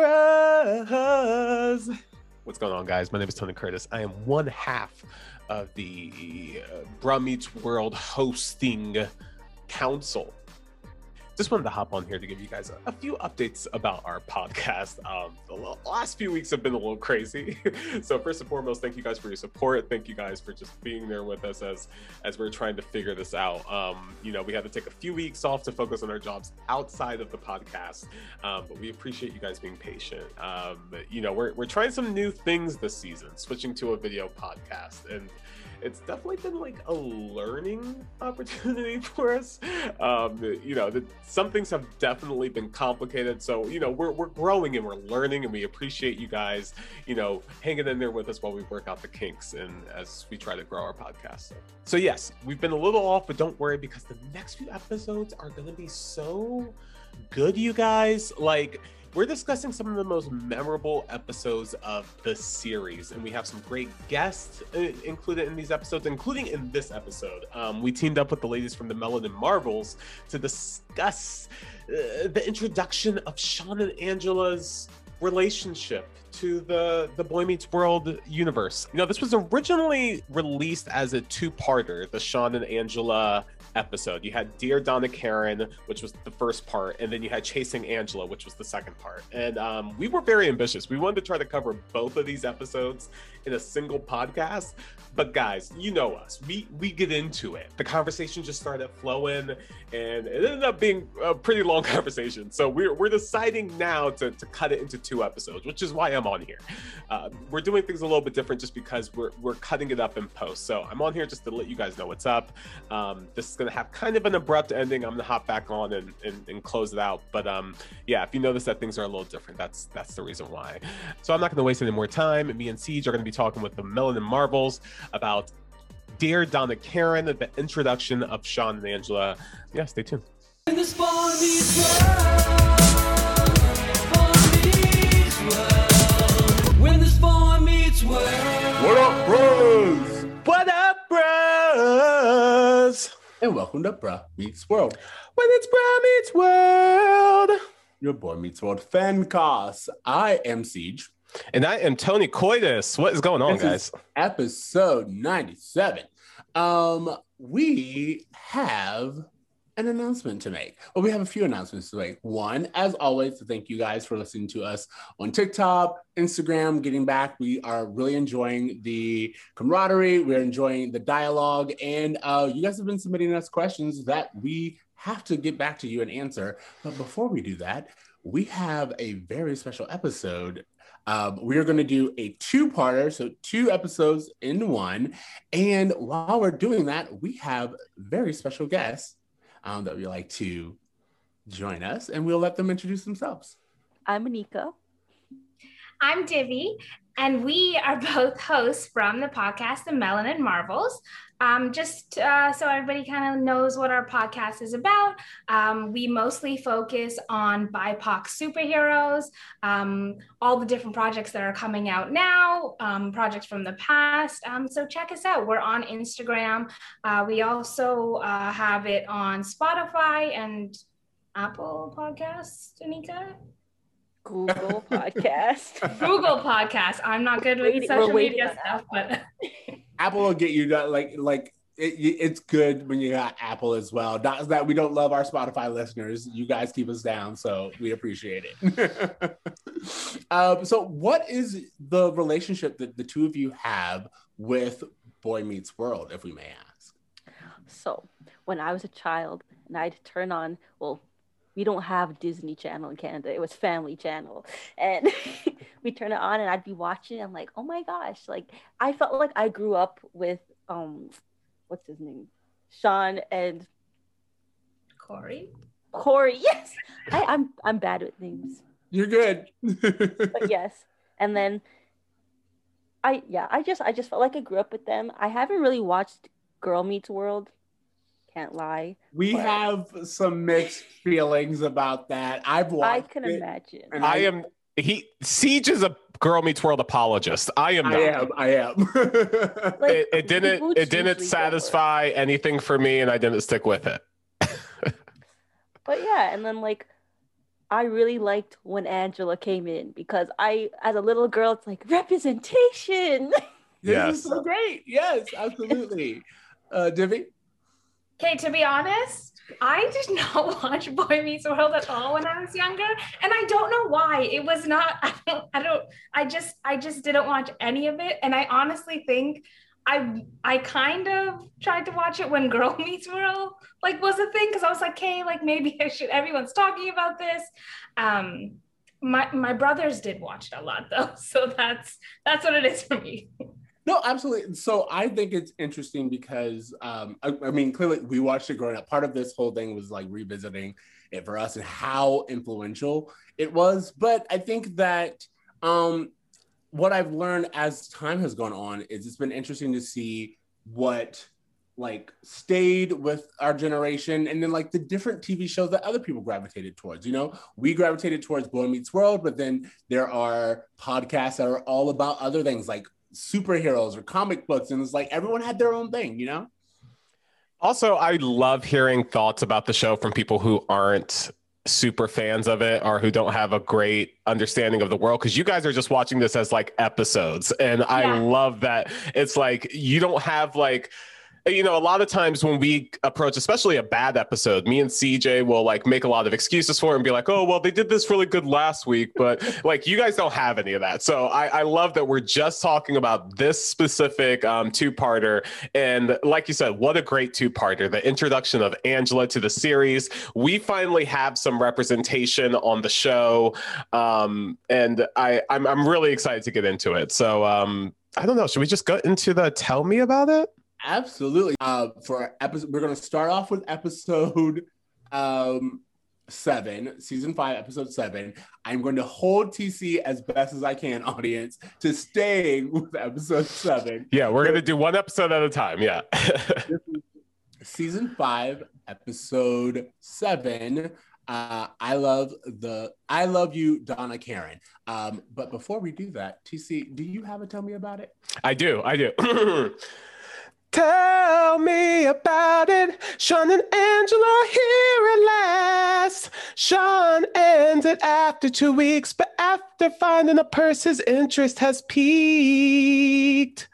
Bros? What's going on, guys? My name is Tony Curtis. I am one half of the uh, Bruh Meets World hosting council just wanted to hop on here to give you guys a, a few updates about our podcast. Um, the last few weeks have been a little crazy. so first and foremost, thank you guys for your support. Thank you guys for just being there with us as as we're trying to figure this out. Um, you know, we had to take a few weeks off to focus on our jobs outside of the podcast, um, but we appreciate you guys being patient. Um, you know, we're we're trying some new things this season, switching to a video podcast and it's definitely been like a learning opportunity for us. Um, you know, the, some things have definitely been complicated. So, you know, we're, we're growing and we're learning and we appreciate you guys, you know, hanging in there with us while we work out the kinks and as we try to grow our podcast. So, so yes, we've been a little off, but don't worry because the next few episodes are going to be so good, you guys. Like, we're discussing some of the most memorable episodes of the series, and we have some great guests uh, included in these episodes, including in this episode. Um, we teamed up with the ladies from the Melanin Marvels to discuss uh, the introduction of Sean and Angela's relationship to the the Boy Meets World universe. You know, this was originally released as a two-parter, the Sean and Angela episode. You had Dear Donna Karan, which was the first part, and then you had Chasing Angela, which was the second part. And um, we were very ambitious. We wanted to try to cover both of these episodes in a single podcast. But guys, you know us. We we get into it. The conversation just started flowing, and it ended up being a pretty long conversation. So we're we're deciding now to, to cut it into two episodes, which is why I'm on here. Uh, we're doing things a little bit different just because we're we're cutting it up in post. So I'm on here just to let you guys know what's up. Um, this is gonna have kind of an abrupt ending. I'm gonna hop back on and, and, and close it out. But um, yeah, if you notice that things are a little different, that's that's the reason why. So I'm not gonna waste any more time. Me and Siege are gonna be talking with the Melanin Marvels about Dear Donna Karan, the introduction of Sean and Angela. Yeah, stay tuned. And welcome to Bruh Meets World. When it's Bruh Meets World. Your boy meets world fan cast. I am Siege. And I am Tony Curtis. What is going on, This guys? is episode 97. Um, we have an announcement to make. Well, we have a few announcements to make. One, as always, to thank you guys for listening to us on TikTok, Instagram, getting back. We are really enjoying the camaraderie. We're enjoying the dialogue. And uh, you guys have been submitting us questions that we have to get back to you and answer. But before we do that, we have a very special episode um, we are going to do a two-parter, so two episodes in one. And while we're doing that, we have very special guests um, that would like to join us, and we'll let them introduce themselves. I'm Anika. I'm Divi, and we are both hosts from the podcast The Melanin Marvels. Um, just uh, so everybody kind of knows what our podcast is about, um, we mostly focus on BIPOC superheroes, um, all the different projects that are coming out now, um, projects from the past. Um, so check us out. We're on Instagram. Uh, we also uh, have it on Spotify and Apple Podcasts, Anika. Google podcast. Google Podcast. I'm not good with Waiting- social media stuff, but Apple will get you that, like, like. It, it's good when you got Apple as well. Not that we don't love our Spotify listeners. You guys keep us down, so we appreciate it. um, so, what is the relationship that the two of you have with Boy Meets World, if we may ask? so when I was a child and I'd turn on, well, we don't have Disney Channel in Canada. It was Family Channel, and we turn it on, and I'd be watching. I'm like, oh my gosh! Like I felt like I grew up with um, what's his name, Sean and Corey. Corey. Yes, I, I'm I'm bad with names. You're good. but yes and then i yeah i just i just felt like i grew up with them i haven't really watched girl meets world can't lie we But- have some mixed feelings about that. I've watched i can it, imagine and I am he Siege is a Girl Meets World apologist. I am I am. I am. Like, It, it didn't it didn't usually don't satisfy anything for me and I didn't stick with it. but yeah and then like I really liked when Angela came in because I, as a little girl, it's like representation. This Yes. is so great. Yes, absolutely. uh, Divi? Okay, to be honest, I did not watch Boy Meets World at all when I was younger, and I don't know why. It was not. I don't. I don't. I just. I just didn't watch any of it, and I honestly think I. I kind of tried to watch it when Girl Meets World like was a thing because I was like, hey, like maybe I should. Everyone's talking about this. Um, my my brothers did watch it a lot though, so that's that's what it is for me. No, absolutely. So I think it's interesting because um, I, I mean, clearly we watched it growing up. Part of this whole thing was like revisiting it for us and how influential it was. But I think that um, what I've learned as time has gone on is it's been interesting to see what like stayed with our generation and then like the different TV shows that other people gravitated towards. You know, we gravitated towards Boy Meets World, but then there are podcasts that are all about other things like superheroes or comic books. And it's like everyone had their own thing, you know? Also, I love hearing thoughts about the show from people who aren't super fans of it or who don't have a great understanding of the world because you guys are just watching this as like episodes and i love that it's like you don't have like you know a lot of times when we approach especially a bad episode me and cj will like make a lot of excuses for it and be like oh well they did this really good last week but like you guys don't have any of that. So i, I love that we're just talking about this specific um, two-parter. And like you said what a great two-parter the introduction of angela to the series. We finally have some representation on the show um, and I, I'm, I'm really excited to get into it. So um, i don't know should we just go into the tell me about it Absolutely. Uh, for episode, we're going to start off with episode um, seven, season five, episode seven. I'm going to hold TC as best as I can, audience, to stay with episode seven. Yeah, we're gonna do one episode at a time. Yeah. season five, episode seven. Uh, I love the I love you, Donna Karan. Um, but before we do that, TC, do you have a tell me about it? I do. I do. Tell me about it. Sean and Angela here at last. Sean ends it after two weeks, but after finding a purse, his interest has peaked.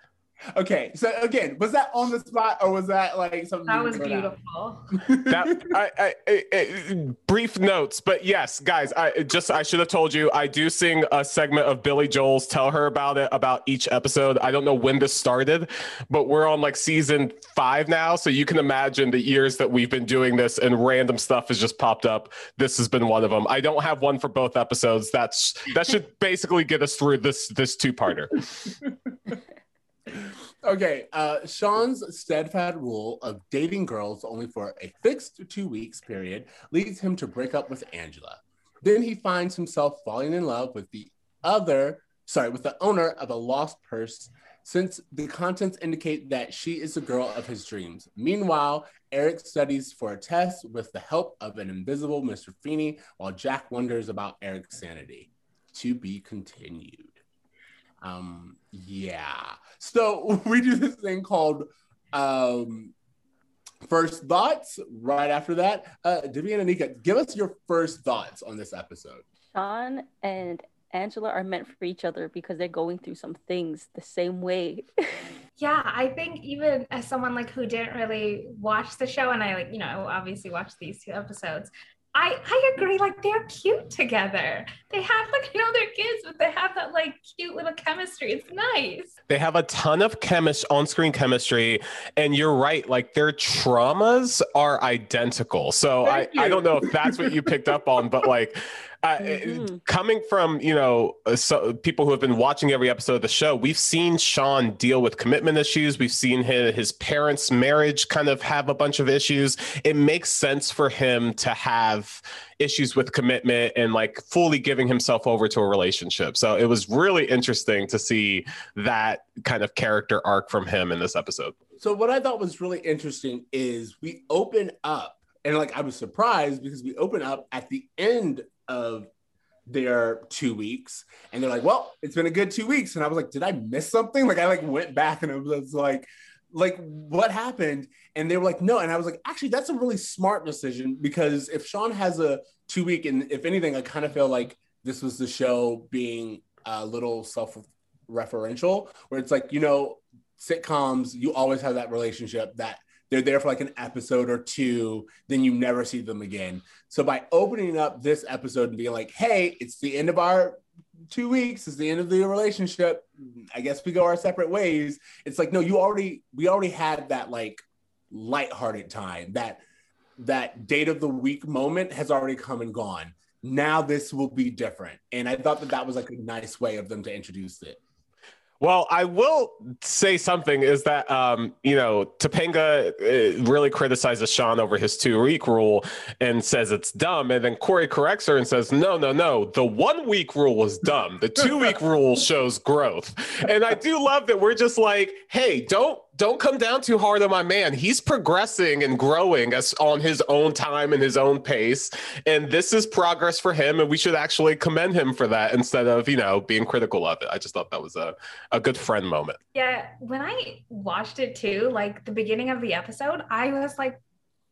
Okay, so again, was that on the spot or was that like something That was beautiful. that I, I, I, I- brief notes, but yes, guys, I just I should have told you I do sing a segment of Billy Joel's "Tell Her About It" about each episode. I don't know when this started, but we're on like season five now, so you can imagine the years that we've been doing this, and random stuff has just popped up. This has been one of them. I don't have one for both episodes. That's that should basically get us through this this two parter. Okay, uh, Sean's steadfast rule of dating girls only for a fixed two weeks period leads him to break up with Angela. Then he finds himself falling in love with the other, sorry, with the owner of a lost purse, since the contents indicate that she is the girl of his dreams. Meanwhile, Eric studies for a test with the help of an invisible Mr. Feeney, while Jack wonders about Eric's sanity. To be continued. Um, yeah. So we do this thing called um first thoughts right after that. Uh Divya and Anika, give us your first thoughts on this episode. Sean and Angela are meant for each other because they're going through some things the same way. Yeah, I think even as someone like who didn't really watch the show, and I like, you know, obviously watched these two episodes. I I agree, like they're cute together. They have like, you know, they're kids, but they have that like cute little chemistry. It's nice. They have a ton of chemist on-screen chemistry, and you're right. Like their traumas are identical. So I, Thank I you. don't know if that's what you picked up on, but like uh, Mhm. coming from you know uh, so people who have been watching every episode of the show, we've seen Sean deal with commitment issues. We've seen his, his parents' marriage kind of have a bunch of issues. It makes sense for him to have issues with commitment and like fully giving himself over to a relationship. So it was really interesting to see that kind of character arc from him in this episode. So what I thought was really interesting is we open up and like I was surprised because we open up at the end of their two weeks and they're like, well, it's been a good two weeks. And I was like, did I miss something? Like I like went back and it was like like what happened and they were like no and i was like actually that's a really smart decision because if sean has a two week and if anything i kind of feel like this was the show being a little self-referential where it's like you know sitcoms you always have that relationship that they're there for like an episode or two then you never see them again so by opening up this episode and being like hey it's the end of our two weeks is the end of the relationship. I guess we go our separate ways. It's like, no, you already, we already had that like lighthearted time. That that date of the week moment has already come and gone. Now this will be different. And I thought that that was like a nice way of them to introduce it. Well, I will say something is that, um, you know, Topanga uh, really criticizes Sean over his two week rule and says it's dumb. And then Corey corrects her and says, no, no, no. The one week rule was dumb. The two week rule shows growth. And I do love that we're just like, hey, don't don't come down too hard on my man. He's progressing and growing as on his own time and his own pace. And this is progress for him. And we should actually commend him for that instead of, you know, being critical of it. I just thought that was a, a good friend moment. Yeah. When I watched it too, like the beginning of the episode, I was like,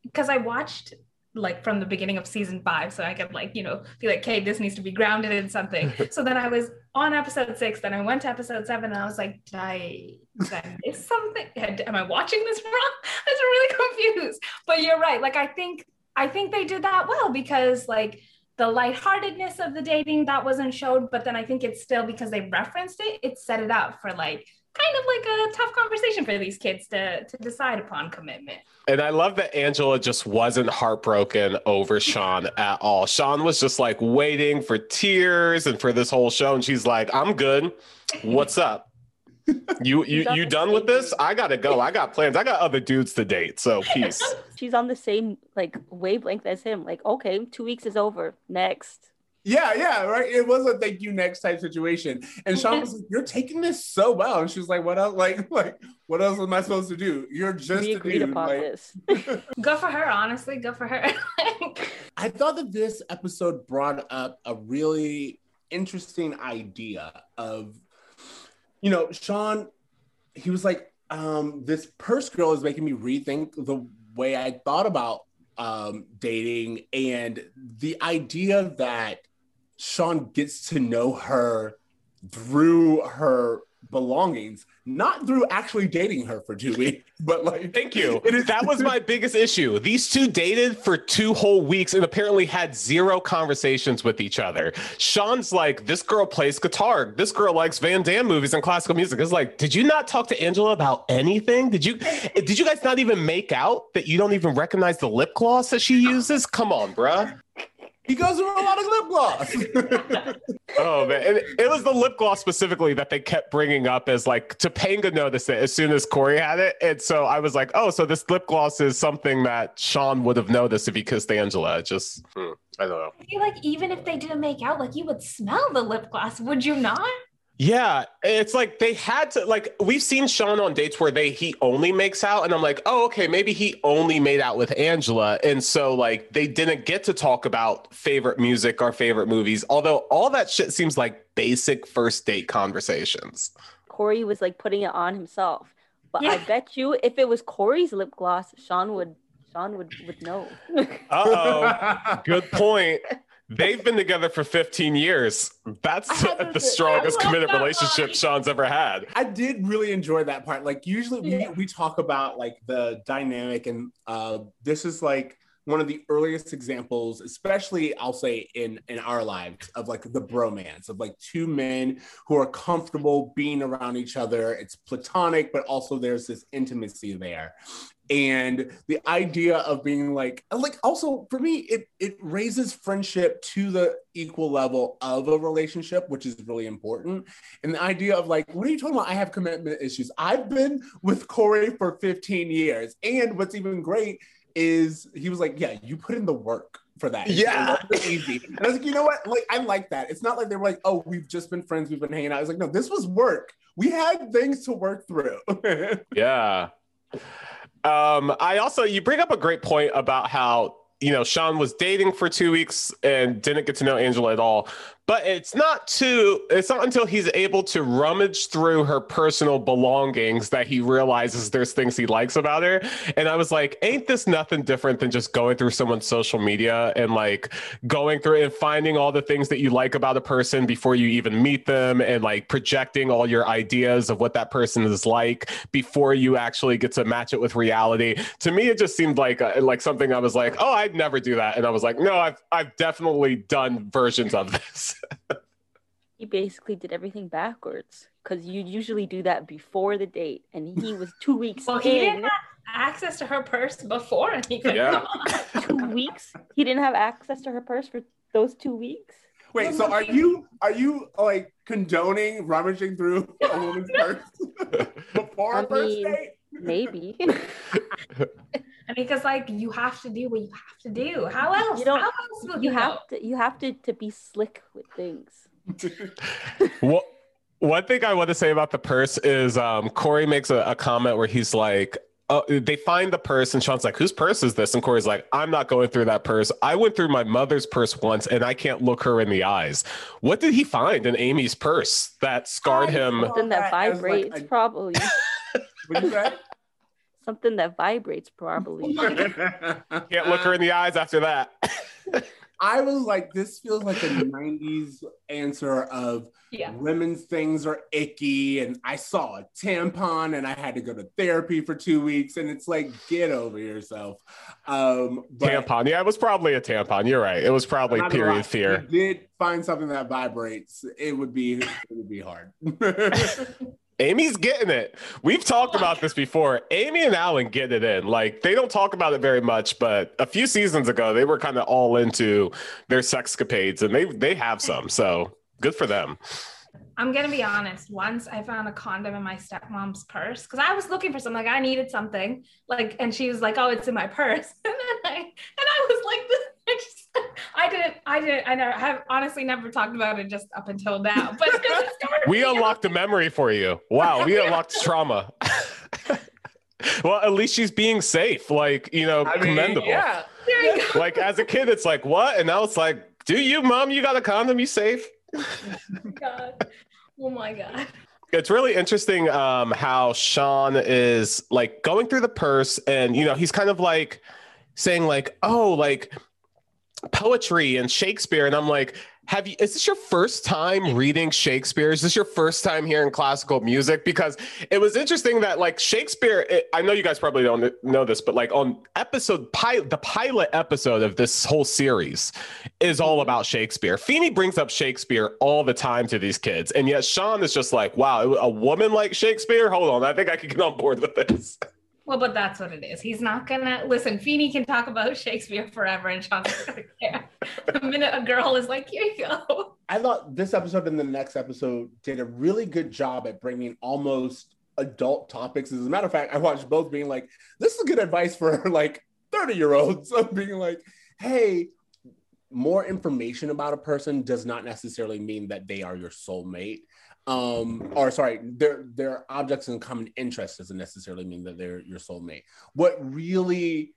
because I watched like from the beginning of season five so i could like you know be like okay this needs to be grounded in something. So then i was on episode six then i went to episode seven and i was like did i did i miss something? Am i watching this wrong? I was really confused. But you're right like i think i think they did that well because like the lightheartedness of the dating that wasn't showed but then i think it's still because they referenced it it set it up for like kind of like a tough conversation for these kids to to decide upon commitment. And I love that Angela just wasn't heartbroken over Sean at all. Sean was just like waiting for tears and for this whole show, and she's like, "I'm good. What's up? You you you done with this? I gotta go. I got plans. I got other dudes to date. So peace." She's on the same like wavelength as him. Like, okay, two weeks is over. Next. Yeah, yeah, right. It was a thank you next type situation. And Sean was like, You're taking this so well. And she was like, What else? Like, like, what else am I supposed to do? You're just we agreed dude. upon like, this. Good for her, honestly. Good for her. I thought that this episode brought up a really interesting idea of, you know, Sean, he was like, um, this purse girl is making me rethink the way I thought about um, dating and the idea that Sean gets to know her through her belongings, not through actually dating her for two weeks, but like Thank you. that was my biggest issue. These two dated for two whole weeks and apparently had zero conversations with each other. Sean's like, this girl plays guitar. This girl likes Van Damme movies and classical music. It's like, did you not talk to Angela about anything? Did you did you guys not even make out that you don't even recognize the lip gloss that she uses? Come on, bruh. He goes through a lot of lip gloss. Oh man, it, it was the lip gloss specifically that they kept bringing up as like Topanga noticed it as soon as Corey had it, and so I was like, oh, so this lip gloss is something that Sean would have noticed if he kissed Angela. Just, hmm, I don't know. I feel like even if they didn't make out, like you would smell the lip gloss, would you not? Yeah, it's like they had to like we've seen Sean on dates where they he only makes out and I'm like, "Oh, okay, maybe he only made out with Angela." And so like they didn't get to talk about favorite music or favorite movies, although all that shit seems like basic first date conversations. Corey was like putting it on himself. But I bet you if it was Corey's lip gloss, Sean would Sean would would know. Uh-oh. Good point. They've been together for 15 years. That's the, to the say- strongest committed relationship line. Sean's ever had. I did really enjoy that part. Like usually we, we talk about like the dynamic and uh this is like one of the earliest examples, especially I'll say in in our lives of like the bromance of like two men who are comfortable being around each other. It's platonic, but also there's this intimacy there. And the idea of being like uh, like also for me it it raises friendship to the equal level of a relationship, which is really important. And the idea of like, what are you talking about? I have commitment issues. I've been with Corey for 15 years. And what's even great is he was like, Yeah, you put in the work for that. Yeah. not easy. And I was like, you know what? Like, I like that. It's not like they were like, oh, we've just been friends, we've been hanging out. I was like, no, this was work. We had things to work through. Yeah. Um, I also you bring up a great point about how you know Sean was dating for two weeks and didn't get to know Angela at all. But it's not too it's not until he's able to rummage through her personal belongings that he realizes there's things he likes about her. And i was like ain't this nothing different than just going through someone's social media and like going through and finding all the things that you like about a person before you even meet them and like projecting all your ideas of what that person is like before you actually get to match it with reality? To me it just seemed like uh, like something i was like oh i'd never do that. And i was like no i've i've definitely done versions of this he basically did everything backwards because you usually do that before the date, and he was two weeks Well, he didn't have access to her purse before, and he could Yeah. two weeks. He didn't have access to her purse for those two weeks. Wait, so are you are you like condoning rummaging through a woman's purse before I a first mean- date? Maybe. I mean, because like you have to do what you have to do. How else? You don't- How else will you you know? have to. You have to to be slick with things. Well, one thing I want to say about the purse is um, Corey makes a, a comment where he's like, oh, they find the purse, and Sean's like, whose purse is this? And Corey's like, I'm not going through that purse. I went through my mother's purse once, and I can't look her in the eyes. What did he find in Amy's purse that scarred him? know. Something that that as, like, vibrates, probably. What you say? Something that vibrates, probably. Can't look her in the eyes after that. I was like, this feels like a 90s answer of Yeah. women's things are icky, and I saw a tampon and I had to go to therapy for two weeks, and it's like, get over yourself. Um, but tampon. Yeah, it was probably a tampon. You're right. It was probably not gonna lie, period fear. if you did find something that vibrates, it would be it would be hard. Amy's getting it. We've talked about this before. Amy and Alan get it in. Like they don't talk about it very much, but a few seasons ago they were kind of all into their sexcapades, and they they have some. So good for them. I'm gonna be honest. Once I found a condom in my stepmom's purse because I was looking for something. Like I needed something, like, and she was like, "Oh, it's in my purse," and then I and I was like, I just, I didn't, I didn't, I never have honestly never talked about it just up until now. But We unlocked a memory for you. Wow, we unlocked trauma. well, at least she's being safe. Like you know, I mean, commendable. yeah. There you go. Like as a kid, it's like what, and now it's like, do you, mom? You got a condom? You safe? God. Oh my god. it's really interesting um, how Sean is like going through the purse, and you know he's kind of like saying like, "Oh, like poetry and Shakespeare," and I'm like. Have you? Is this your first time reading Shakespeare? Is this your first time hearing classical music? Because it was interesting that like Shakespeare. It, I know you guys probably don't know this, but like on episode pilot, the pilot episode of this whole series is all mm-hmm. about Shakespeare. Feeney brings up Shakespeare all the time to these kids, and yet Sean is just like, "Wow, a woman like Shakespeare? Hold on, I think I can get on board with this." Well, but that's what it is. He's not gonna listen. Feeney can talk about Shakespeare forever, and Sean's gonna care. The minute a girl is like, "Here you go," I thought this episode and the next episode did a really good job at bringing almost adult topics. As a matter of fact, I watched both being like, this is good advice for like 30 year olds of being like, hey, more information about a person does not necessarily mean that they are your soulmate. Um, or sorry, their their objects in common interest doesn't necessarily mean that they're your soulmate. What really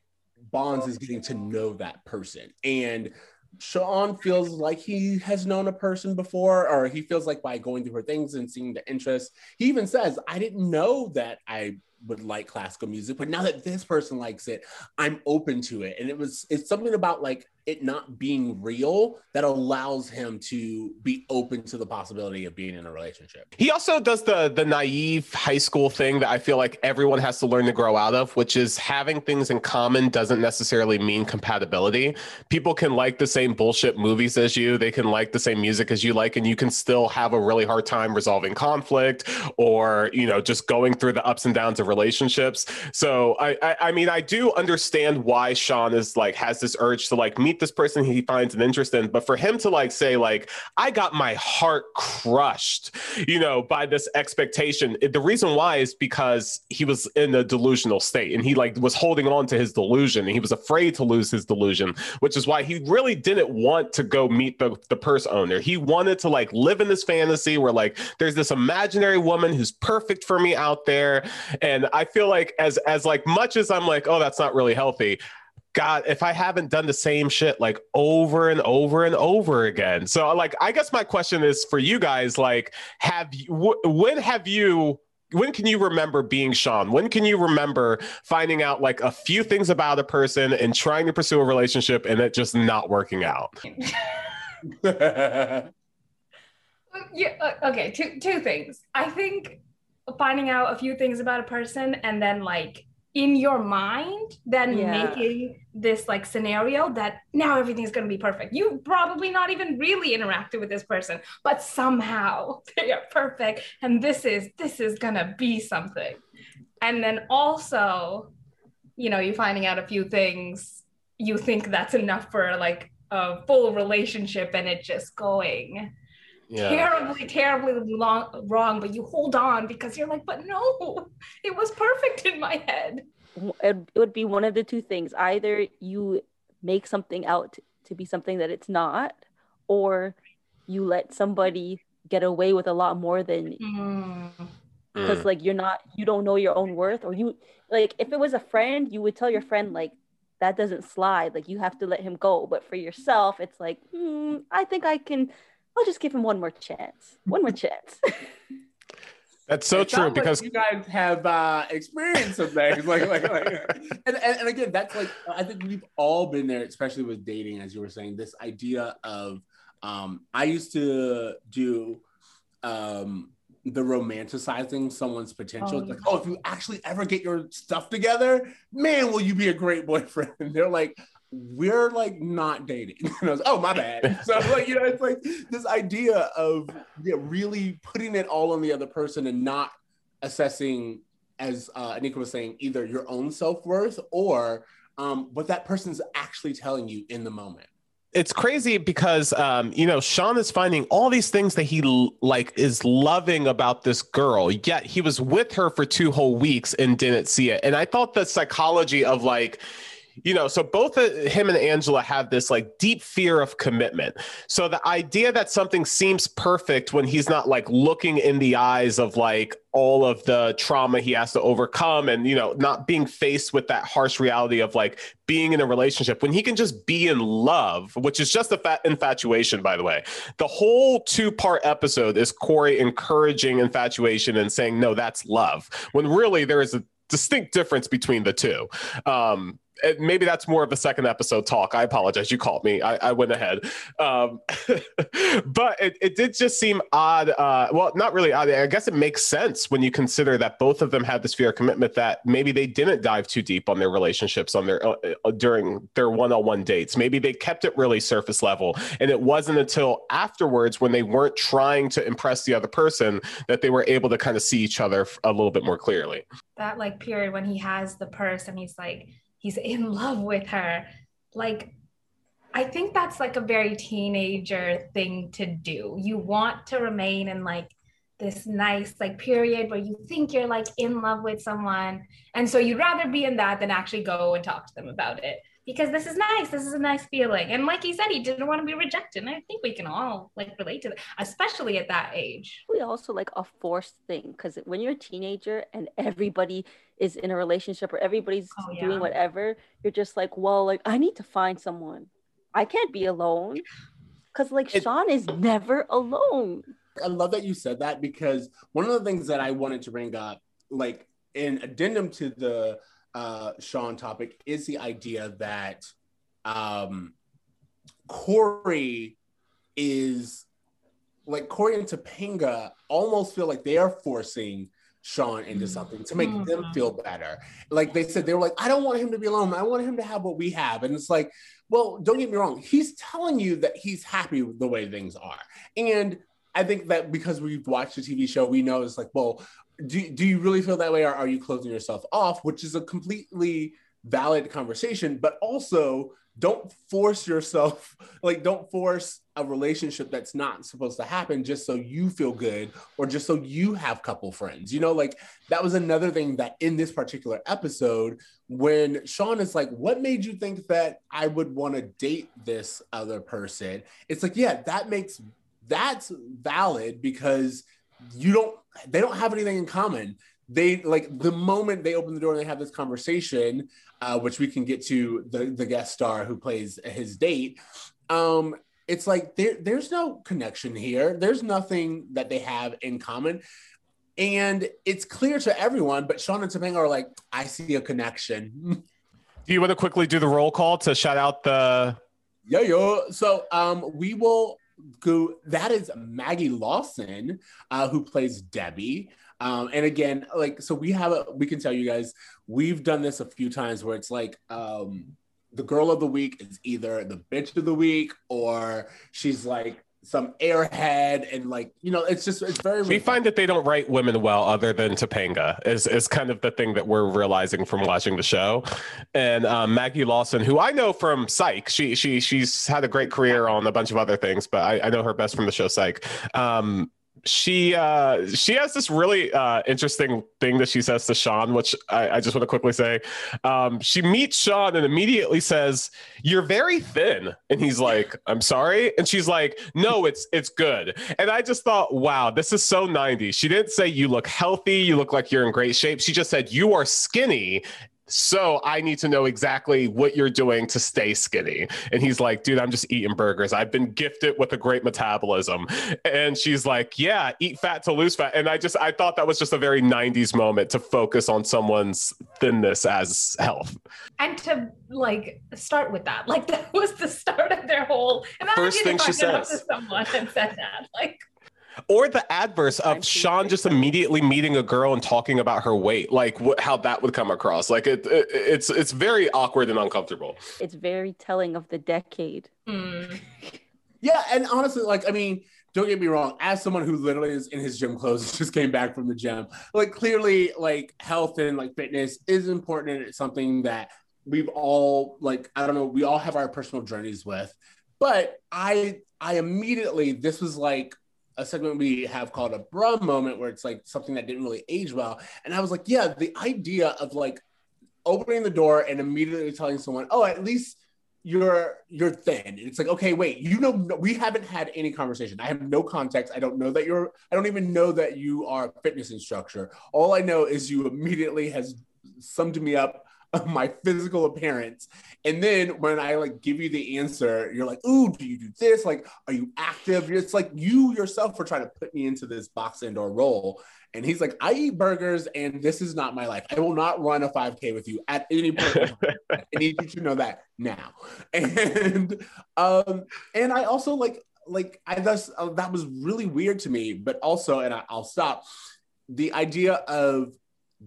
bonds is getting to know that person. And Sean feels like he has known a person before, or he feels like by going through her things and seeing the interest, he even says, I didn't know that I would like classical music, but now that this person likes it, I'm open to it. And it was it's something about like it not being real that allows him to be open to the possibility of being in a relationship. He also does the the naive high school thing that I feel like everyone has to learn to grow out of, which is having things in common doesn't necessarily mean compatibility. People can like the same bullshit movies as you, they can like the same music as you like, and you can still have a really hard time resolving conflict or you know just going through the ups and downs of relationships. So I I, I mean I do understand why Sean is like has this urge to like meet this person he finds an interest in, but for him to like say like I got my heart crushed, you know, by this expectation. The reason why is because he was in a delusional state and he like was holding on to his delusion and he was afraid to lose his delusion, which is why he really didn't want to go meet the, the purse owner. He wanted to like live in this fantasy where like there's this imaginary woman who's perfect for me out there. And I feel like as as like much as I'm like, oh, that's not really healthy God, if I haven't done the same shit like over and over and over again. So, like, I guess my question is for you guys, like, have you, wh- when have you, when can you remember being Sean? When can you remember finding out like a few things about a person and trying to pursue a relationship and it just not working out? yeah, okay, two two things. I think finding out a few things about a person and then like in your mind then Yeah. making this like scenario that now everything's going to be perfect. You probably not even really interacted with this person but somehow they are perfect and this is this is going to be something. And then also you know you're finding out a few things you think that's enough for like a full relationship and it just going terribly, terribly long, wrong, but you hold on because you're like, but no, it was perfect in my head. it, it would be one of the two things either you make something out to be something that it's not or you let somebody get away with a lot more than Mm. because like you're not you don't know your own worth or you like if it was a friend you would tell your friend like that doesn't slide like you have to let him go but for yourself it's like hmm, i think i can i'll just give him one more chance one more chance That's so It true sounds like because you guys have uh, experience some things like like, like and, and, and again that's like I think we've all been there, especially with dating, as you were saying. This idea of um, I used to do um, the romanticizing someone's potential. Oh, like, oh, if you actually ever get your stuff together, man, will you be a great boyfriend? And they're like, we're like not dating. And I was, oh, my bad. So like, you know, it's like this idea of yeah, really putting it all on the other person and not assessing, as uh, Anika was saying, either your own self worth or um, what that person's actually telling you in the moment. it's crazy because um, you know Sean is finding all these things that he like is loving about this girl. Yet he was with her for two whole weeks and didn't see it. And I thought the psychology of like. You know, so both him and Angela have this like deep fear of commitment. So the idea that something seems perfect when he's not like looking in the eyes of like all of the trauma he has to overcome and, you know, not being faced with that harsh reality of like being in a relationship when he can just be in love, which is just a fat infatuation, by the way. The whole two part episode is Corey encouraging infatuation and saying, no, that's love, when really there is a distinct difference between the two. Um, maybe that's more of a second episode talk. I apologize. You called me. I, I went ahead. Um, but it, it did just seem odd. Uh, well, not really odd. I guess it makes sense when you consider that both of them had this fear of commitment that maybe they didn't dive too deep on their relationships on their uh, uh, during their one-on-one dates. Maybe they kept it really surface level, and it wasn't until afterwards when they weren't trying to impress the other person that they were able to kind of see each other a little bit more clearly. That like period when he has the purse and he's like, he's in love with her. Like, I think that's like a very teenager thing to do. You want to remain in like this nice like period where you think you're like in love with someone. And so you'd rather be in that than actually go and talk to them about it. Because this is nice. This is a nice feeling. And like he said, he didn't want to be rejected. And I think we can all like relate to that, especially at that age. We also like a forced thing because when you're a teenager and everybody is in a relationship or everybody's Oh, yeah. doing whatever, you're just like, well, like I need to find someone. I can't be alone because like It- Sean is never alone. I love that you said that because one of the things that I wanted to bring up, like in addendum to the uh, Sean topic, is the idea that um, Corey is like Corey and Topanga almost feel like they are forcing Sean into something to make them Mhm. feel better. Like they said, they were like, I don't want him to be alone. I want him to have what we have. And it's like, well, don't get me wrong. He's telling you that he's happy with the way things are. And I think that because we've watched the TV show, we know it's like, well, do, do you really feel that way or are you closing yourself off? Which is a completely valid conversation, but also don't force yourself, like, don't force a relationship that's not supposed to happen just so you feel good or just so you have couple friends. You know, like that was another thing that in this particular episode, when Sean is like, What made you think that I would want to date this other person? It's like, yeah, that makes that's valid because you don't they don't have anything in common they like the moment they open the door and they have this conversation, uh, which we can get to the the guest star who plays his date. Um, it's like there there's no connection here. There's nothing that they have in common. And it's clear to everyone, but Sean and Topanga are like, I see a connection. Do you want to quickly do the roll call to shout out the Yo yo. So um we will go that is Maggie Lawson, uh, who plays Debbie. Um, and again, like so we have a we can tell you guys, we've done this a few times where it's like um the girl of the week is either the bitch of the week or she's like some airhead and like you know it's just it's very we find that they don't write women well other than topanga is, is kind of the thing that we're realizing from watching the show. And um, maggie lawson who i know from psych she she she's had a great career on a bunch of other things but i, I know her best from the show psych. Um, she uh she has this really uh interesting thing that she says to Sean, which I, I just want to quickly say. Um, she meets Sean and immediately says, You're very thin. And he's like, I'm sorry. And she's like, No, it's it's good. And I just thought, wow, this is so 90s. She didn't say you look healthy, you look like you're in great shape. She just said you are skinny so I need to know exactly what you're doing to stay skinny. And he's like, dude, I'm just eating burgers. I've been gifted with a great metabolism. And she's like, yeah, eat fat to lose fat. And I just, I thought that was just a very 90s moment to focus on someone's thinness as health. And to like start with that, like that was the start of their whole. First thing she says. To someone and said that, like or the adverse of Sean just immediately meeting a girl and talking about her weight, like what, how that would come across. Like it, it, it's it's very awkward and uncomfortable. It's very telling of the decade. Mm. yeah, and honestly, like I mean, don't get me wrong. As someone who literally is in his gym clothes, just came back from the gym, like clearly, like health and like fitness is important, and it's something that we've all like. I don't know, we all have our personal journeys with, but I I immediately this was like a segment we have called a bruh moment where it's like something that didn't really age well. And I was like, yeah, the idea of like opening the door and immediately telling someone, oh, at least you're you're thin. It's like, okay, wait, you know, we haven't had any conversation. I have no context. I don't know that you're. I don't even know that you are a fitness instructor. All I know is you immediately has summed me up of my physical appearance. And then when I like give you the answer, you're like, ooh, do you do this? Like, are you active? It's like you yourself were trying to put me into this box and or role. And he's like, I eat burgers and this is not my life. I will not run a 5K with you at any point. I need you to know that now. And um, and I also like like I thus uh, that was really weird to me, but also, and I, I'll stop. The idea of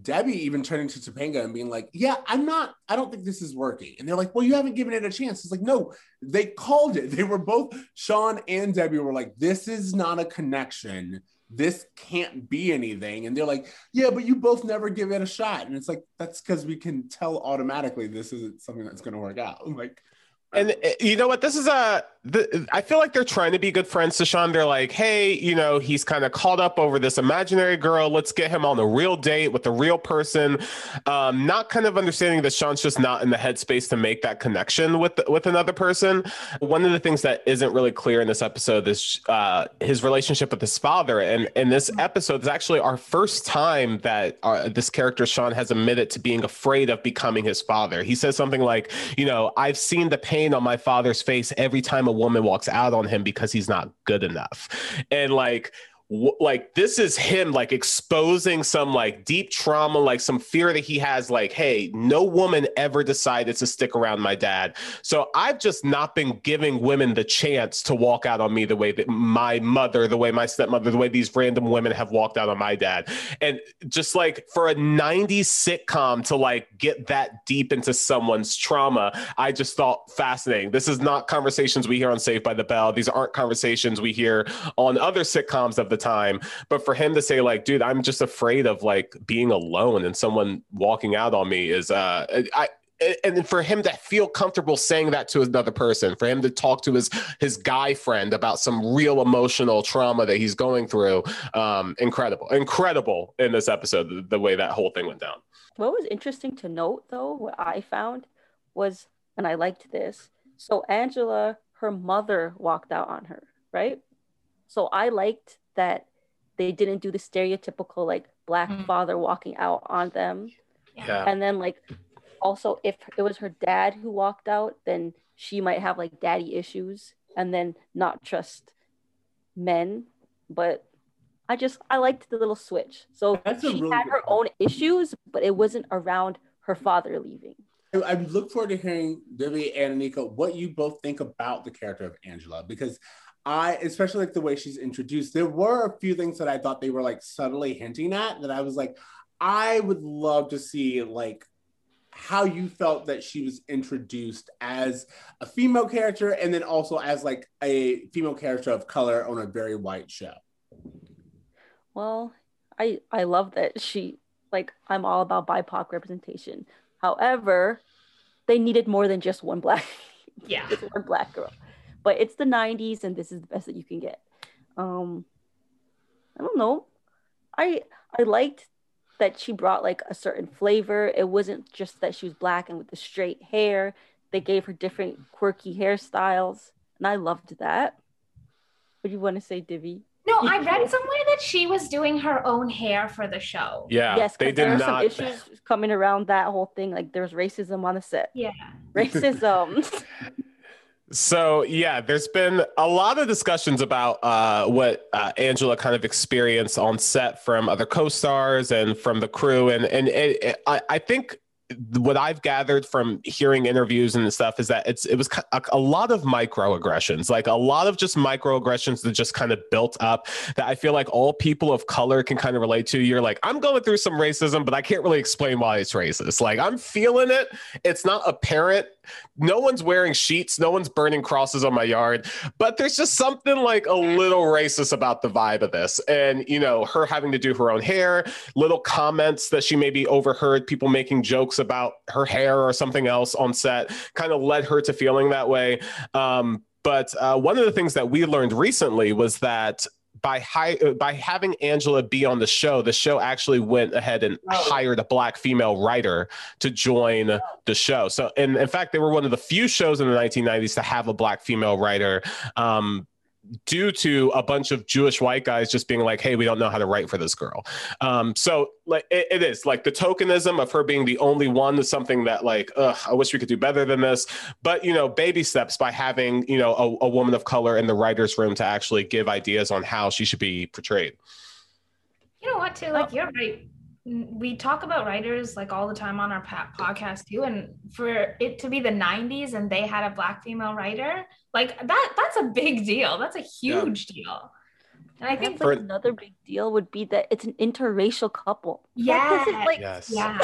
Debbie even turning to Topanga and being like, Yeah, I'm not, I don't think this is working. And they're like, Well, you haven't given it a chance. It's like, No, they called it. They were both, Sean and Debbie were like, This is not a connection. This can't be anything. And they're like, Yeah, but you both never give it a shot. And it's like, That's because we can tell automatically this isn't something that's going to work out. I'm like, and eh, you know what? This is a. The, I feel like they're trying to be good friends to Sean. They're like, hey, you know, he's kind of caught up over this imaginary girl. Let's get him on a real date with a real person. Um, not kind of understanding that Sean's just not in the headspace to make that connection with with another person. One of the things that isn't really clear in this episode is uh, his relationship with his father. And in this episode, is actually our first time that uh, this character Sean has admitted to being afraid of becoming his father. He says something like, you know, I've seen the pain pain on my father's face every time a woman walks out on him because he's not good enough. And like like this is him like exposing some like deep trauma like some fear that he has like hey no woman ever decided to stick around my dad. So i've just not been giving women the chance to walk out on me the way that my mother the way my stepmother the way these random women have walked out on my dad. And just like for a 90s sitcom to like get that deep into someone's trauma i just thought fascinating. This is not conversations we hear on saved by the bell. These aren't conversations we hear on other sitcoms of the time. But for him to say, like, dude, I'm just afraid of like being alone and someone walking out on me is uh I and for him to feel comfortable saying that to another person, for him to talk to his his guy friend about some real emotional trauma that he's going through, um, incredible, incredible in this episode, the, the way that whole thing went down. What was interesting to note, though, what I found was, and I liked this. So Angela, her mother walked out on her, right? So I liked that they didn't do the stereotypical like black Mhm. father walking out on them. Yeah. And then like also if it was her dad who walked out, then she might have like daddy issues and then not trust men. But I just I liked the little switch. So That's she really had her point. own issues, but it wasn't around her father leaving. I, I look forward to hearing Vivi and Anika what you both think about the character of Angela because I, especially like the way she's introduced, there were a few things that I thought they were like subtly hinting at that I was like, I would love to see like how you felt that she was introduced as a female character and then also as like a female character of color on a very white show. Well, I I love that she like I'm all about BIPOC representation. However, they needed more than just one black Yeah. just one black girl. But it's the 90s and this is the best that you can get. Um I don't know. I I liked that she brought like a certain flavor. It wasn't just that she was black and with the straight hair. They gave her different quirky hairstyles, and I loved that. What do you want to say, Divi? No, I read somewhere that she was doing her own hair for the show. Yeah. yes, they 'cause there did are not. some issues coming around that whole thing. Like there's racism on the set. Yeah. Racism. So yeah, there's been a lot of discussions about uh, what uh, Angela kind of experienced on set from other co-stars and from the crew, and and it, it- I, I think what I've gathered from hearing interviews and stuff is that it's it was a, a lot of microaggressions, like a lot of just microaggressions that just kind of built up that I feel like all people of color can kind of relate to. You're like, I'm going through some racism, but I can't really explain why it's racist. Like I'm feeling it. It's not apparent. No one's wearing sheets. No one's burning crosses on my yard. But there's just something like a little racist about the vibe of this. And, you know, her having to do her own hair, little comments that she maybe overheard people making jokes about her hair or something else on set kind of led her to feeling that way. Um, but uh, one of the things that we learned recently was that by hi- uh, by having Angela be on the show, the show actually went ahead and hired a black female writer to join the show. So, and in fact, they were one of the few shows in the 1990s to have a black female writer. Um, due to a bunch of Jewish white guys just being like, "Hey, we don't know how to write for this girl." Um, so, like, it, it is like the tokenism of her being the only one is something that, like, ugh, I wish we could do better than this. But you know, baby steps by having you know a, a woman of color in the writers' room to actually give ideas on how she should be portrayed. You know what, too? Like, you're right. We talk about writers like all the time on our podcast too, and for it to be the '90s and they had a black female writer, like that—that's a big deal. That's a huge deal. And I I think, think like another big deal would be that it's an interracial couple. That yeah, doesn't, like Yes. yeah,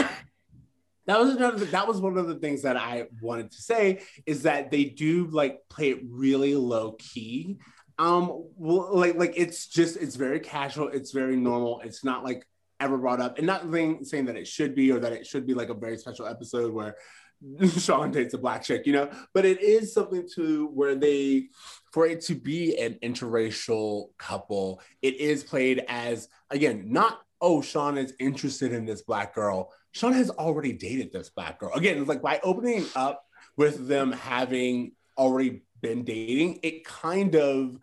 That was another. That was one of the things that I wanted to say is that they do like play it really low key. Um, well, like like it's just it's very casual. It's very normal. It's not like ever brought up, and not saying that it should be or that it should be like a very special episode where Sean dates a black chick, you know. But it is something to where they for it to be an interracial couple, it is played as again not oh Sean is interested in this black girl. Sean has already dated this black girl. Again, it's like by opening up with them having already been dating, it kind of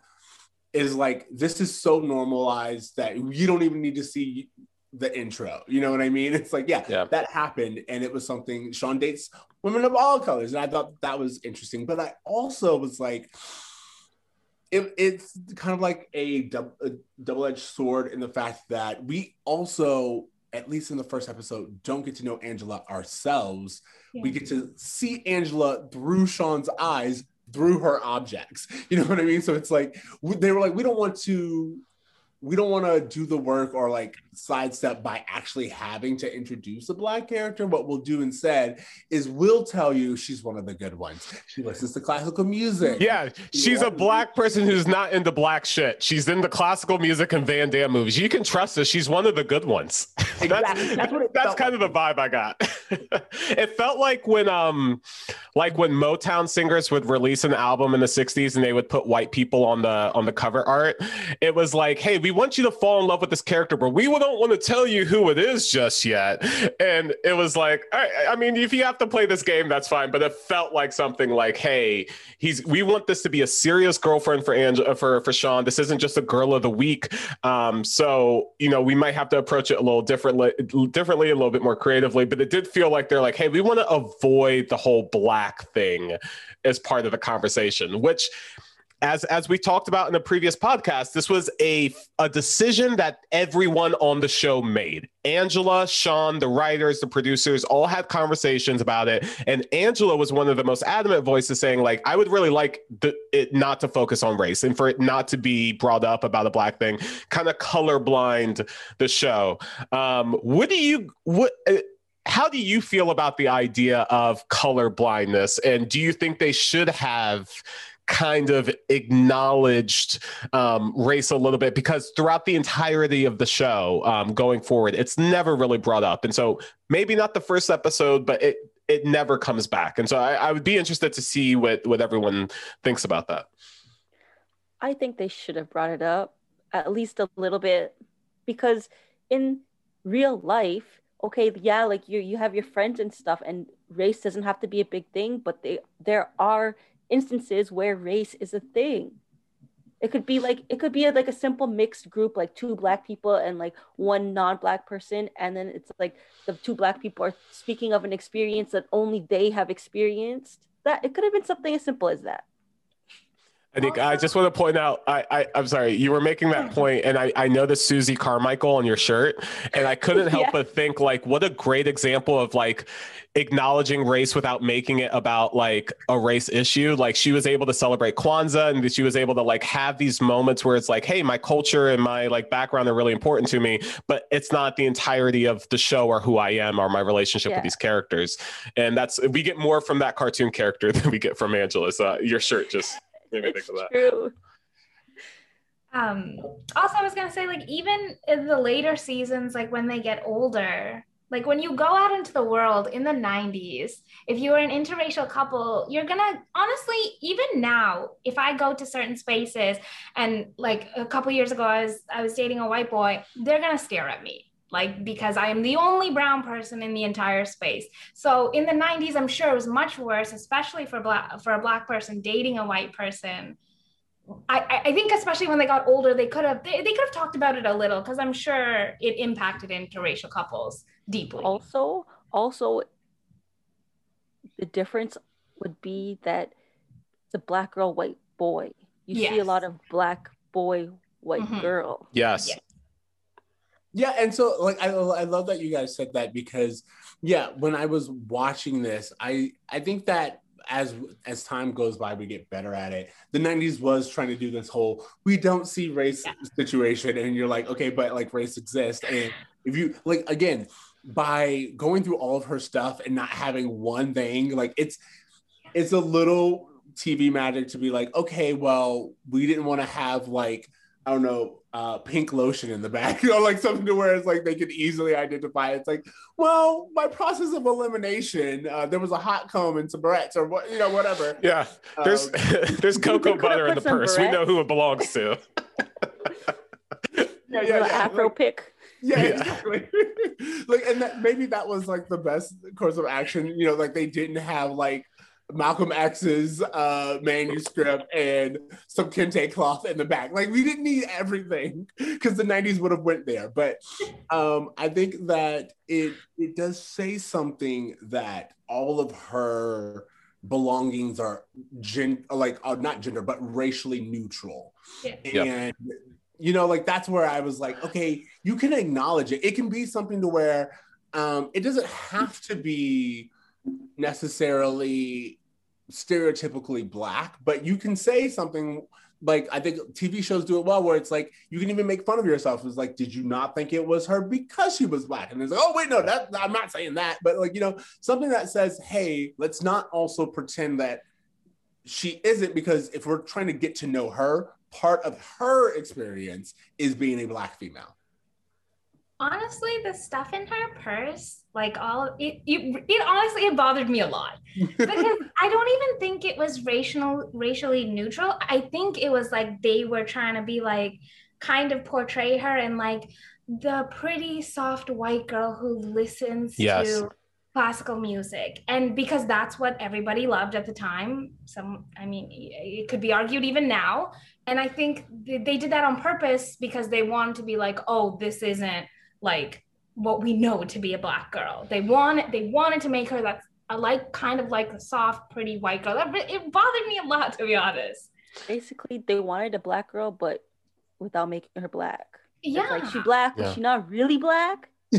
is like this is so normalized that you don't even need to see the intro. You know what I mean? It's like, yeah, Yeah. that happened. And it was something Sean dates women of all colors. And I thought that was interesting. But I also was like, it, it's kind of like a, dub, a double-edged sword in the fact that we also at least in the first episode don't get to know angela ourselves we get to see angela through sean's eyes through her objects you know what i mean so it's like they were like we don't want to we don't want to do the work or like sidestep by actually having to introduce a black character. What we'll do instead is we'll tell you she's one of the good ones. She listens to classical music. Yeah, she's a black person who's not into black shit. She's into classical music and Van Damme movies. You can trust her. She's one of the good ones. Exactly. That's, That's what it that's kind like. of the vibe I got. it felt like when um like when Motown singers would release an album in the 60s and they would put white people on the on the cover art. It was like, hey, we want you to fall in love with this character, but we don't want to tell you who it is just yet. And it was like, I, I mean, if you have to play this game, that's fine. But it felt like something like, hey, he's we want this to be a serious girlfriend for Angela for for Sean. This isn't just a girl of the week. Um, so you know, we might have to approach it a little differently, differently, a little bit more creatively. But it did feel like they're like, hey, we want to avoid the whole black thing as part of the conversation, which as as we talked about in the previous podcast, this was a a decision that everyone on the show made. Angela, Sean, the writers, the producers all had conversations about it, and Angela was one of the most adamant voices saying like, I would really like the, it not to focus on race and for it not to be brought up about a black thing, kind of colorblind the show. Um, what do you what? Uh, how do you feel about the idea of color blindness and do you think they should have kind of acknowledged um, race a little bit because throughout the entirety of the show um, going forward it's never really brought up. And so maybe not the first episode but it it never comes back. And so i, I would be interested to see what what everyone thinks about that. I think they should have brought it up at least a little bit because in real life, okay, yeah, like you you have your friends and stuff and race doesn't have to be a big thing, but they there are instances where race is a thing. It could be like it could be like a simple mixed group like two black people and like one non-black person and then it's like the two black people are speaking of an experience that only they have experienced. That it could have been something as simple as that. I think I just want to point out. I, I I'm sorry, you were making that point, and I I the Susie Carmichael on your shirt, and I couldn't help Yeah. but think like, what a great example of like acknowledging race without making it about like a race issue. Like she was able to celebrate Kwanzaa, and she was able to like have these moments where it's like, hey, my culture and my like background are really important to me, but it's not the entirety of the show or who I am or my relationship Yeah. with these characters. And that's we get more from that cartoon character than we get from Angela. So uh, your shirt just made me think of that. true. Um, also, I was gonna say, like, even in the later seasons, like when they get older, like when you go out into the world in the 90s, if you were an interracial couple, you're gonna honestly, even now, if I go to certain spaces and like a couple years ago, I was I was dating a white boy, they're gonna stare at me. Like because I am the only brown person in the entire space. So in the 90s, I'm sure it was much worse, especially for black for a black person dating a white person. I, I- I think especially when they got older, they could have they, they could have talked about it a little because I'm sure it impacted interracial couples deeply. also also the difference would be that the black girl white boy you see a lot of black boy white Mhm. girl Yes. Yeah. Yeah, and so like I, I love that you guys said that because yeah, when I was watching this, I I think that as as time goes by, we get better at it. The '90s was trying to do this whole we don't see race Yeah. situation, and you're like, okay, but like race exists, and if you like again by going through all of her stuff and not having one thing, like it's it's a little TV magic to be like, okay, well, we didn't want to have like I don't know, uh, pink lotion in the back, you know, like something to where it's like they could easily identify. It's like, well, by process of elimination, uh, there was a hot comb and some barrettes or what, you know, whatever. Yeah. There's Um, there's cocoa butter in the put some purse. We know who it belongs to. yeah, yeah, little afro like- pick yeah, Yeah. exactly. like, and that maybe that was like the best course of action. You know, like they didn't have like Malcolm X's uh, manuscript and some kente cloth in the back. Like we didn't need everything because the '90s would have went there. But um, I think that it it does say something that all of her belongings are gen like uh, not gender but racially neutral Yeah. Yep. and you know like that's where i was like okay you can acknowledge it it can be something to where um it doesn't have to be necessarily stereotypically black but you can say something like i think tv shows do it well where it's like you can even make fun of yourself. It's like did you not think it was her because she was black? And it's like oh wait no that i'm not saying that. But like you know something that says hey let's not also pretend that she isn't because if we're trying to get to know her part of her experience is being a black female. Honestly, the stuff in her purse, like all it, it, it honestly it bothered me a lot because I don't even think it was racial racially neutral. I think it was like they were trying to be like kind of portray her and like the pretty soft white girl who listens Yes. to classical music and because that's what everybody loved at the time some i mean it could be argued even now and i think they did that on purpose because they wanted to be like oh this isn't like what we know to be a black girl they wanted they wanted to make her that a like kind of like a soft pretty white girl that, it bothered me a lot to be honest Basically, they wanted a black girl, but without making her black. It's yeah like she black, Yeah. but she not really black.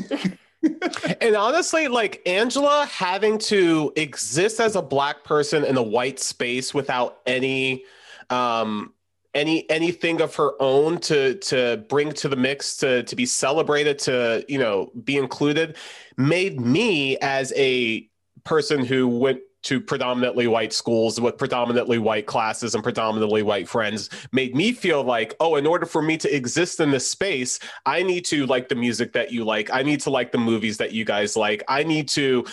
and honestly, like Angela having to exist as a black person in a white space without any um any anything of her own to to bring to the mix to to be celebrated to you know be included made me as a person who went to predominantly white schools with predominantly white classes and predominantly white friends made me feel like oh in order for me to exist in this space I need to like the music that you like. I need to like the movies that you guys like. I need to,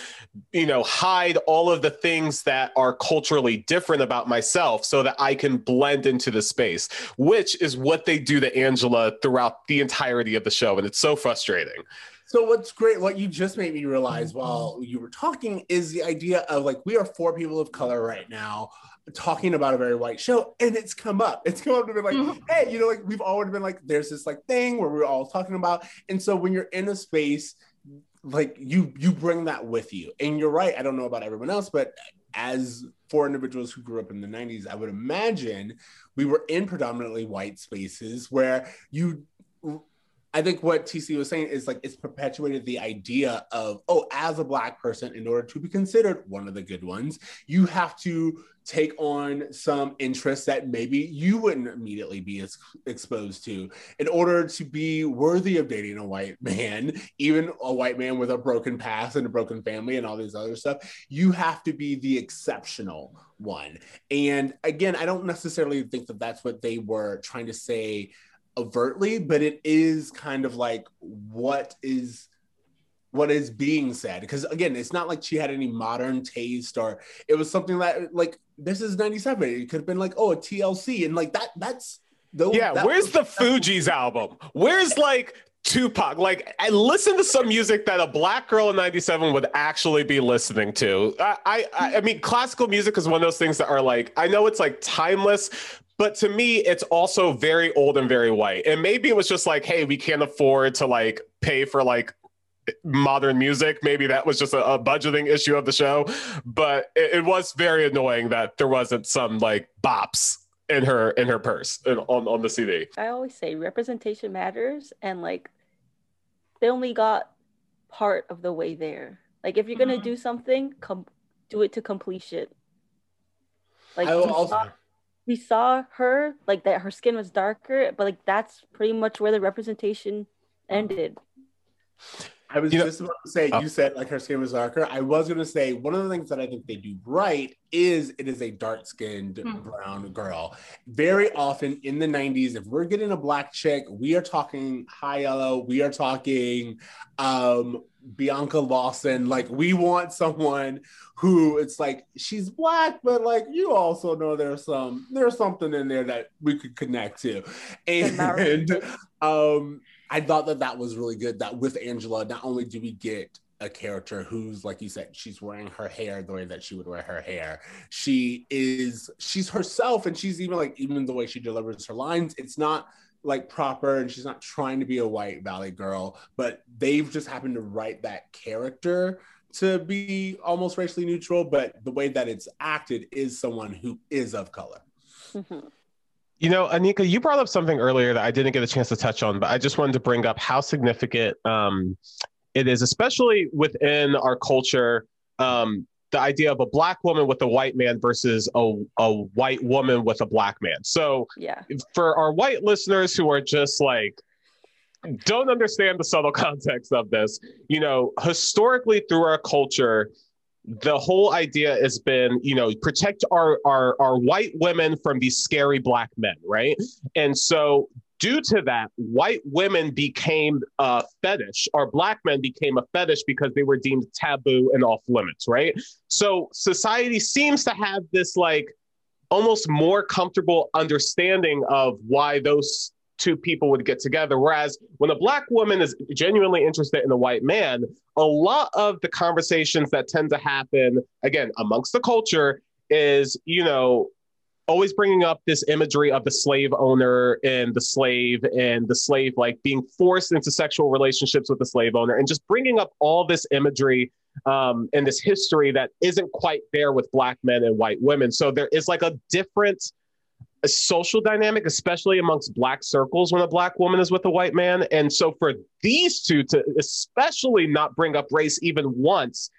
you know, hide all of the things that are culturally different about myself so that I can blend into the space, which is what they do to Angela throughout the entirety of the show. And it's so frustrating. So what's great, what you just made me realize while you were talking is the idea of like we are four people of color right now talking about a very white show, and it's come up. It's come up to be like, Mhm. hey, you know, like we've always been like, there's this like thing where we're all talking about, and so when you're in a space, like you you bring that with you, and you're right. I don't know about everyone else, but as for individuals who grew up in the 90s, I would imagine we were in predominantly white spaces where you I think what TC was saying is like it's perpetuated the idea of, oh, as a black person, in order to be considered one of the good ones, you have to take on some interests that maybe you wouldn't immediately be ex- exposed to in order to be worthy of dating a white man, even a white man with a broken past and a broken family and all these other stuff. You have to be the exceptional one. And again, I don't necessarily think that that's what they were trying to say overtly, but it is kind of like what is what is being said because again it's not like she had any modern taste or it was something that like this is 97 it could have been like oh a tlc and like that that's those, Yeah, that where's was- the Fugees was- album? Where's like Tupac? Like, I listen to some music that a black girl in '97 would actually be listening to. I, I, I mean, classical music is one of those things that are like, I know it's like timeless, but to me, it's also very old and very white. And maybe it was just like, hey, we can't afford to like pay for like modern music. Maybe that was just a, a budgeting issue of the show, but it, it was very annoying that there wasn't some like bops in her in her purse and on on the CD. I always say representation matters, and like they only got part of the way there. Like if you're gonna Mhm. do something, come do it to completion. Like I we, will also- saw, we saw her like that her skin was darker, but like that's pretty much where the representation ended. I was You know- just about to say, you said like her skin was darker. I was going to say one of the things that I think they do right is it is a dark skinned Hmm. brown girl. Very often in the 90s, if we're getting a black chick, we are talking high yellow, we are talking um, Bianca Lawson. Like we want someone who it's like she's black, but like you also know there's some there's something in there that we could connect to. And um I thought that that was really good. That with Angela, not only do we get a character who's like you said, she's wearing her hair the way that she would wear her hair. She is she's herself, and she's even like even the way she delivers her lines. It's not like proper, and she's not trying to be a white valley girl, but they've just happened to write that character to be almost racially neutral. But the way that it's acted is someone who is of color. Mhm. You know, Anika, you brought up something earlier that I didn't get a chance to touch on, but I just wanted to bring up how significant um, it is, especially within our culture. Um, the idea of a black woman with a white man versus a, a white woman with a black man. So, Yeah. for our white listeners who are just like don't understand the subtle context of this you know historically through our culture the whole idea has been you know protect our our our white women from these scary black men right and so due to that, white women became a fetish, or black men became a fetish because they were deemed taboo and off limits, right? So society seems to have this like almost more comfortable understanding of why those two people would get together. Whereas when a black woman is genuinely interested in a white man, a lot of the conversations that tend to happen, again, amongst the culture, is, you know, always bringing up this imagery of the slave owner and the slave and the slave like being forced into sexual relationships with the slave owner and just bringing up all this imagery um, and this history that isn't quite there with black men and white women so there is like a different a social dynamic especially amongst black circles when a black woman is with a white man. And so for these two to especially not bring up race even once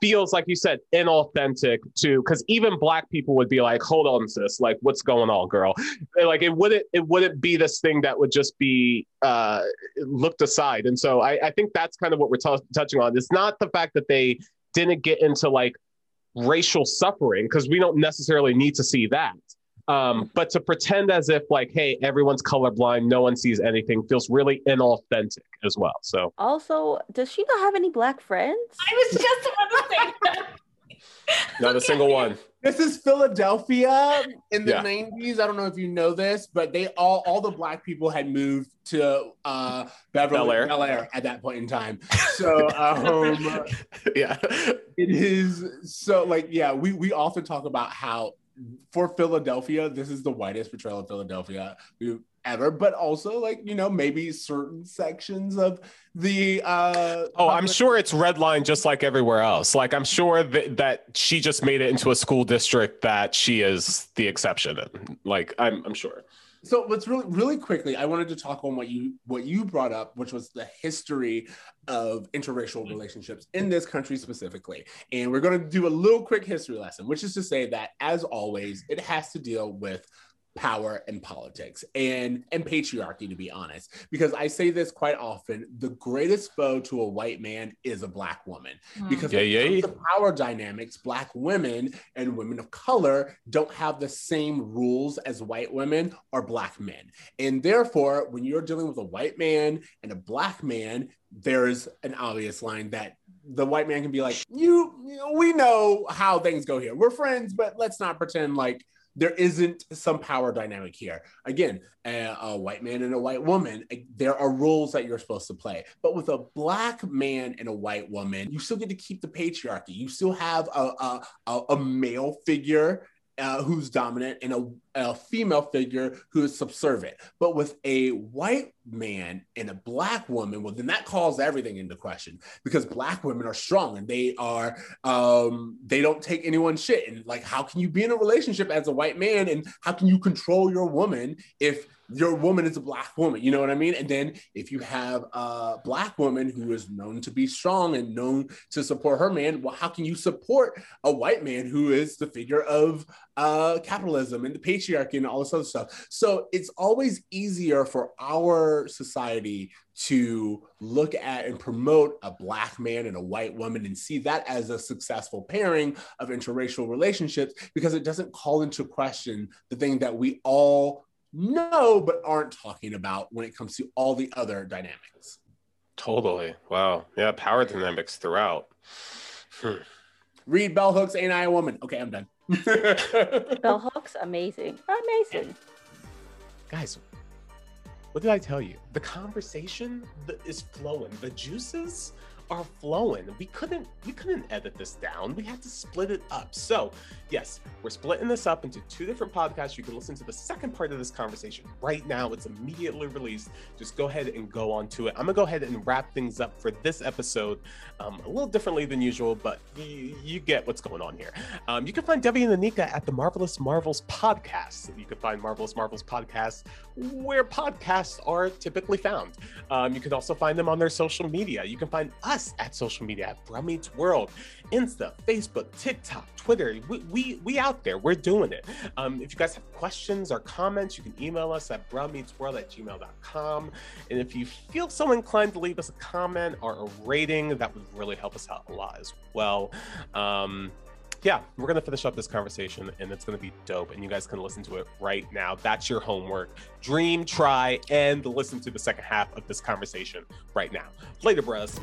feels like you said inauthentic to because even black people would be like hold on sis like what's going on girl? Like it wouldn't it wouldn't be this thing that would just be uh looked aside. And so i, I think that's kind of what we're t- touching on. It's not the fact that they didn't get into like racial suffering because we don't necessarily need to see that um, but to pretend as if like, hey, everyone's colorblind, no one sees anything, feels really inauthentic as well. So Also, does she not have any black friends? I was just about to say that. not a single one. This is Philadelphia in the Yeah. 90s. I don't know if you know this, but they all all the black people had moved to uh Beverly Bel Air. Bel Air at that point in time. So um yeah. it is so like yeah, we we often talk about how for Philadelphia, this is the whitest portrayal of Philadelphia we've ever, but also like, you know, maybe certain sections of the uh Oh, I'm sure it's redlined just like everywhere else. Like I'm sure that, that she just made it into a school district that she is the exception in. Like I'm I'm sure. So let's really really quickly, I wanted to talk on what you what you brought up, which was the history of interracial mm-hmm. relationships in this country specifically. And we're going to do a little quick history lesson, which is to say that as always, it has to deal with power and politics and and patriarchy to be honest. Because i say this quite often the greatest foe to a white man is a black woman. Hmm. Because Yeah, when yeah. comes to power dynamics black women and women of color don't have the same rules as white women or black men. And therefore when you're dealing with a white man and a black man there's an obvious line that the white man can be like you, you know, we know how things go here. We're friends but let's not pretend like there isn't some power dynamic here. Again, a, a white man and a white woman, eh, there are roles that you're supposed to play. But with a black man and a white woman, you still get to keep the patriarchy. You still have a, a, a, a male figure uh, who's dominant and a, a female figure who is subservient. But with a white man and a black woman, well, then that calls everything into question because black women are strong and they are um they don't take anyone's shit and like how can you be in a relationship as a white man and how can you control your woman if your woman is a black woman you know what i mean? And then if you have a black woman who is known to be strong and known to support her man well how can you support a white man who is the figure of uh capitalism and the patriarchy and all this other stuff? So it's always easier for our society to look at and promote a black man and a white woman and see that as a successful pairing of interracial relationships because it doesn't call into question the thing that we all know but aren't talking about when it comes to all the other dynamics. Totally. Wow. Yeah, power dynamics throughout. Hmm. Read Bell Hooks, Ain't I a Woman? Okay, I'm done. Bell hooks, amazing, amazing. Guys, what did I tell you? The conversation is flowing. The juices are flowing. We couldn't we couldn't edit this down. We had to split it up. So, yes, we're splitting this up into two different podcasts. You can listen to the second part of this conversation right now. It's immediately released. Just go ahead and go on to it. I'm gonna go ahead and wrap things up for this episode um, a little differently than usual, but you, you get what's going on here. Um, you can find Debbie and Anika at the Marvelous Marvels podcast. You can find Marvelous Marvels podcast where podcasts are typically found. Um, you can also find them on their social media. You can find us at social media at Bruh Meets World, Insta, Facebook, TikTok, Twitter. We, we, we out there. We're doing it. Um, if you guys have questions or comments, you can email us at bruhmeetsworld at gmail.com. And if you feel so inclined to leave us a comment or a rating, that would really help us out a lot as well. Um, yeah, we're gonna finish up this conversation, and it's gonna be dope. And you guys can listen to it right now. That's your homework. Dream, try, and listen to the second half of this conversation right now. Later, bros.